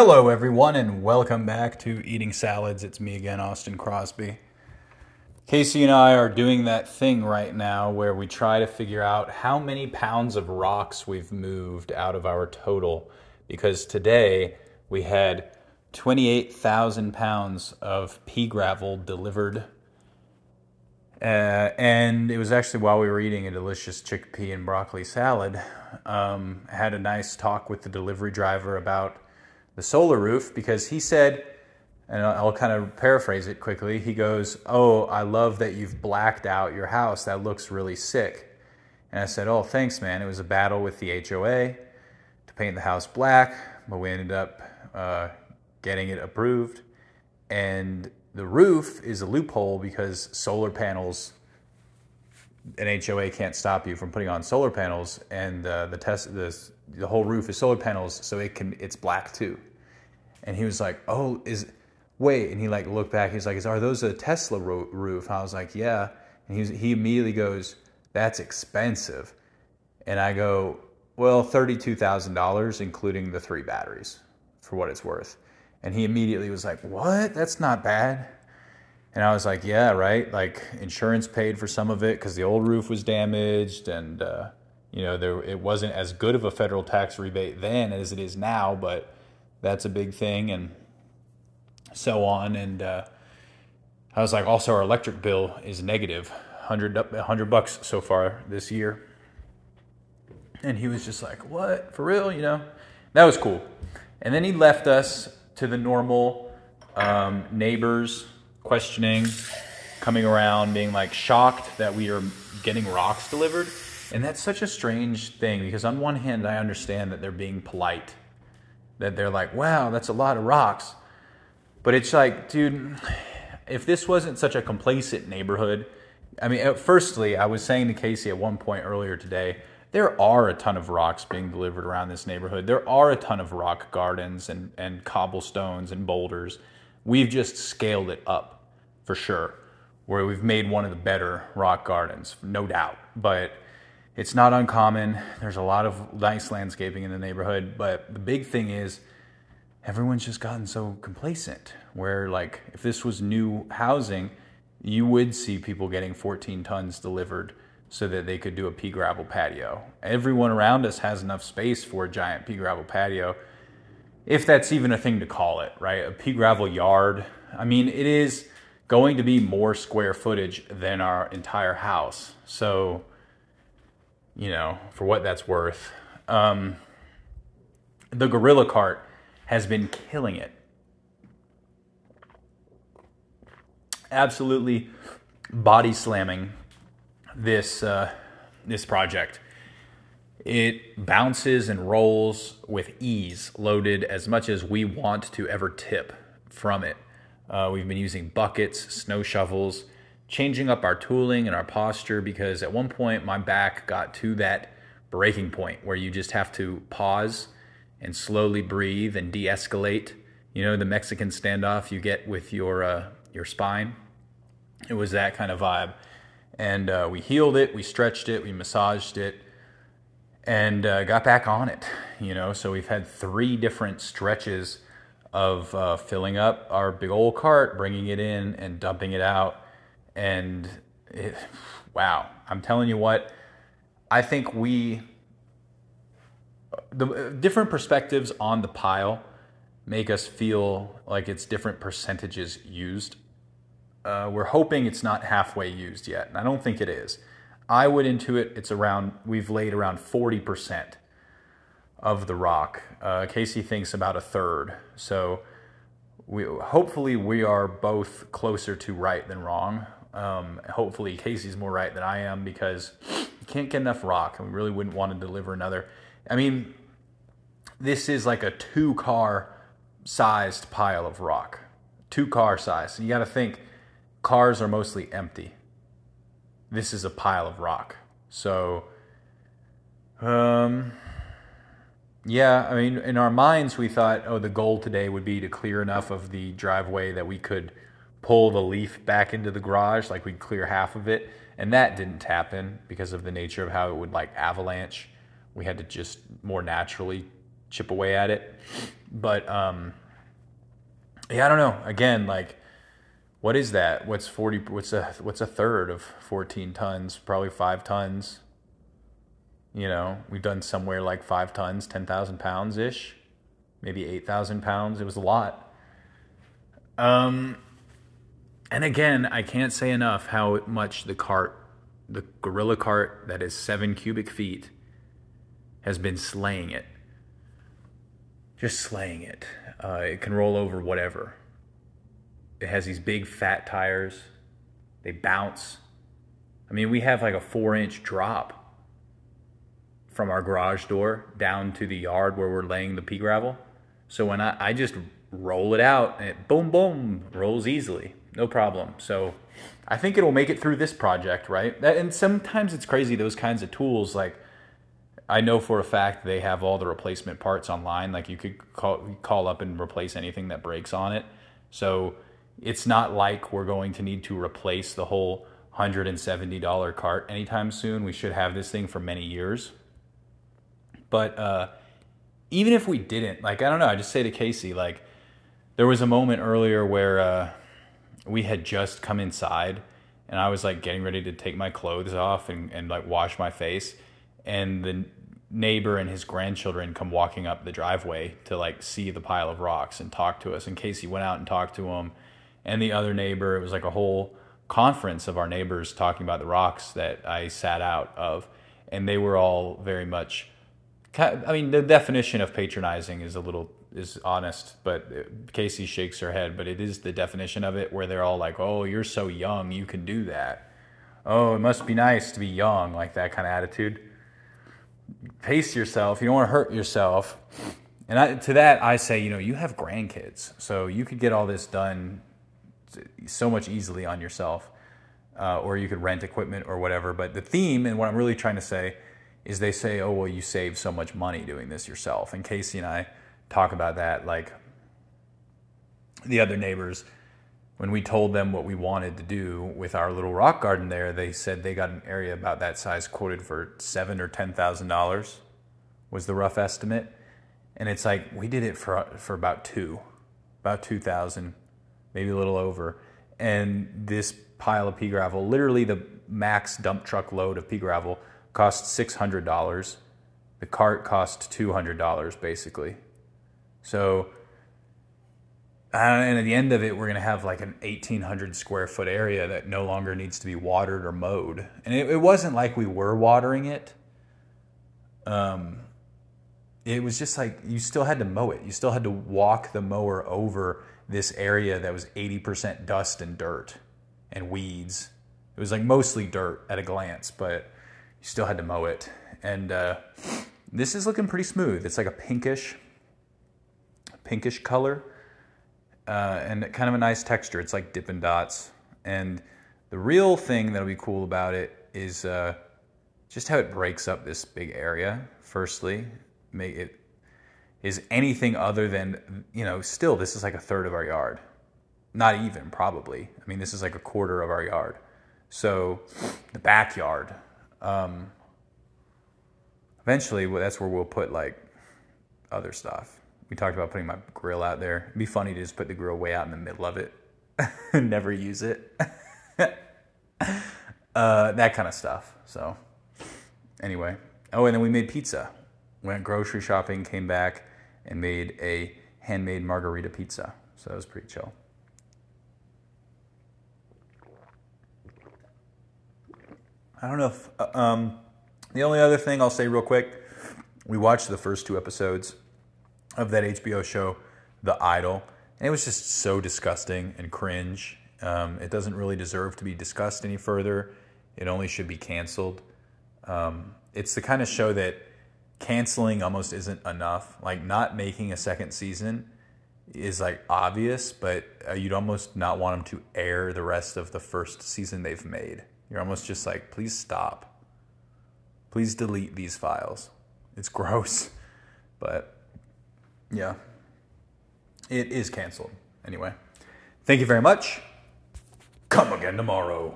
Hello, everyone, and welcome back to Eating Salads. It's me again, Austin Crosby. Casey and I are doing that thing right now where we try to figure out how many pounds of rocks we've moved out of our total because today we had 28,000 pounds of pea gravel delivered. Uh, and it was actually while we were eating a delicious chickpea and broccoli salad. Um, had a nice talk with the delivery driver about the solar roof because he said, and I'll kind of paraphrase it quickly. He goes, Oh, I love that you've blacked out your house. That looks really sick. And I said, Oh, thanks, man. It was a battle with the HOA to paint the house black, but we ended up uh, getting it approved. And the roof is a loophole because solar panels, an HOA can't stop you from putting on solar panels, and uh, the test, the, the whole roof is solar panels, so it can it's black too. And he was like, "Oh, is wait?" And he like looked back. He's like, "Is are those a Tesla ro- roof?" I was like, "Yeah." And he he immediately goes, "That's expensive." And I go, "Well, thirty-two thousand dollars, including the three batteries, for what it's worth." And he immediately was like, "What? That's not bad." And I was like, "Yeah, right. Like insurance paid for some of it because the old roof was damaged, and uh, you know there it wasn't as good of a federal tax rebate then as it is now, but." that's a big thing, and so on. And uh, I was like, also our electric bill is negative, hundred hundred bucks so far this year. And he was just like, "What for real?" You know, that was cool. And then he left us to the normal um, neighbors questioning, coming around, being like shocked that we are getting rocks delivered. And that's such a strange thing because, on one hand, I understand that they're being polite that they're like, wow, that's a lot of rocks. But it's like, dude, if this wasn't such a complacent neighborhood, I mean, firstly, I was saying to Casey at one point earlier today, there are a ton of rocks being delivered around this neighborhood. There are a ton of rock gardens and, and cobblestones and boulders. We've just scaled it up for sure, where we've made one of the better rock gardens, no doubt. But it's not uncommon. There's a lot of nice landscaping in the neighborhood, but the big thing is everyone's just gotten so complacent. Where, like, if this was new housing, you would see people getting 14 tons delivered so that they could do a pea gravel patio. Everyone around us has enough space for a giant pea gravel patio, if that's even a thing to call it, right? A pea gravel yard. I mean, it is going to be more square footage than our entire house. So, you know, for what that's worth. Um, the Gorilla Cart has been killing it. Absolutely body slamming this uh, this project. It bounces and rolls with ease, loaded as much as we want to ever tip from it. Uh, we've been using buckets, snow shovels, changing up our tooling and our posture because at one point my back got to that breaking point where you just have to pause and slowly breathe and de-escalate. You know the Mexican standoff you get with your uh, your spine. It was that kind of vibe, and uh, we healed it, we stretched it, we massaged it, and uh, got back on it. You know, so we've had three different stretches of uh, filling up our big old cart, bringing it in, and dumping it out and it, wow, I'm telling you what, I think we the different perspectives on the pile make us feel like it's different percentages used. Uh, we're hoping it's not halfway used yet, and I don't think it is. I would intuit it's around we've laid around forty percent of the rock. Uh, Casey thinks about a third. So we hopefully we are both closer to right than wrong. Um, hopefully, Casey's more right than I am because you can't get enough rock, and we really wouldn't want to deliver another. I mean, this is like a two car sized pile of rock, two car size. You got to think cars are mostly empty. This is a pile of rock. So, um, yeah, I mean, in our minds, we thought, oh, the goal today would be to clear enough of the driveway that we could pull the leaf back into the garage, like we'd clear half of it. And that didn't happen because of the nature of how it would like avalanche. We had to just more naturally chip away at it. But um, yeah, I don't know. Again, like, what is that? What's forty? What's a what's a third of fourteen tons? Probably five tons. You know, we've done somewhere like five tons, ten thousand pounds ish, maybe eight thousand pounds. It was a lot. Um, and again, I can't say enough how much the cart, the gorilla cart that is seven cubic feet, has been slaying it. Just slaying it. Uh, it can roll over whatever. It has these big fat tires. They bounce. I mean, we have like a four inch drop from our garage door down to the yard where we're laying the pea gravel. So when I, I just roll it out and it boom, boom, rolls easily. No problem. So I think it'll make it through this project, right? And sometimes it's crazy, those kinds of tools. Like, I know for a fact they have all the replacement parts online. Like, you could call, call up and replace anything that breaks on it. So it's not like we're going to need to replace the whole $170 cart anytime soon. We should have this thing for many years. But uh, even if we didn't, like, I don't know, I just say to Casey, like, there was a moment earlier where uh, we had just come inside and I was like getting ready to take my clothes off and, and like wash my face. And the neighbor and his grandchildren come walking up the driveway to like see the pile of rocks and talk to us. And Casey went out and talked to him. And the other neighbor, it was like a whole conference of our neighbors talking about the rocks that I sat out of. And they were all very much, I mean, the definition of patronizing is a little is honest, but Casey shakes her head. But it is the definition of it where they're all like, "Oh, you're so young, you can do that." Oh, it must be nice to be young, like that kind of attitude. Pace yourself. You don't want to hurt yourself. And I, to that, I say, you know, you have grandkids, so you could get all this done so much easily on yourself, uh, or you could rent equipment or whatever. But the theme, and what I'm really trying to say, is they say, oh, well, you save so much money doing this yourself. And Casey and I talk about that. Like the other neighbors, when we told them what we wanted to do with our little rock garden there, they said they got an area about that size quoted for seven or ten thousand dollars was the rough estimate. And it's like we did it for for about two, about two thousand, maybe a little over. And this pile of pea gravel, literally the max dump truck load of pea gravel, cost six hundred dollars. The cart cost two hundred dollars basically. So, and at the end of it, we're going to have like an 1,800 square foot area that no longer needs to be watered or mowed. And it, it wasn't like we were watering it. Um, it was just like you still had to mow it. You still had to walk the mower over this area that was 80% dust and dirt and weeds. It was like mostly dirt at a glance, but you still had to mow it. And uh, this is looking pretty smooth. It's like a pinkish pinkish color uh, and kind of a nice texture. It's like Dippin' Dots. And the real thing that'll be cool about it is uh, just how it breaks up this big area. Firstly, make it is anything other than you know. Still, this is like a third of our yard. Not even probably. I mean, this is like a quarter of our yard. So the backyard. Um, eventually, that's where we'll put like other stuff we talked about putting my grill out there. It'd be funny to just put the grill way out in the middle of it, and never use it. uh, that kind of stuff. So, anyway. Oh, and then we made pizza. Went grocery shopping, came back, and made a handmade margarita pizza. So that was pretty chill. I don't know if. Uh, um, the only other thing I'll say real quick we watched the first two episodes of that HBO show, The Idol. And it was just so disgusting and cringe. Um, it doesn't really deserve to be discussed any further. It only should be canceled. Um, it's the kind of show that canceling almost isn't enough. Like not making a second season is like obvious, but uh, you'd almost not want them to air the rest of the first season they've made. You're almost just like, please stop. Please delete these files. It's gross, but yeah. It is canceled. Anyway, thank you very much. Come again tomorrow.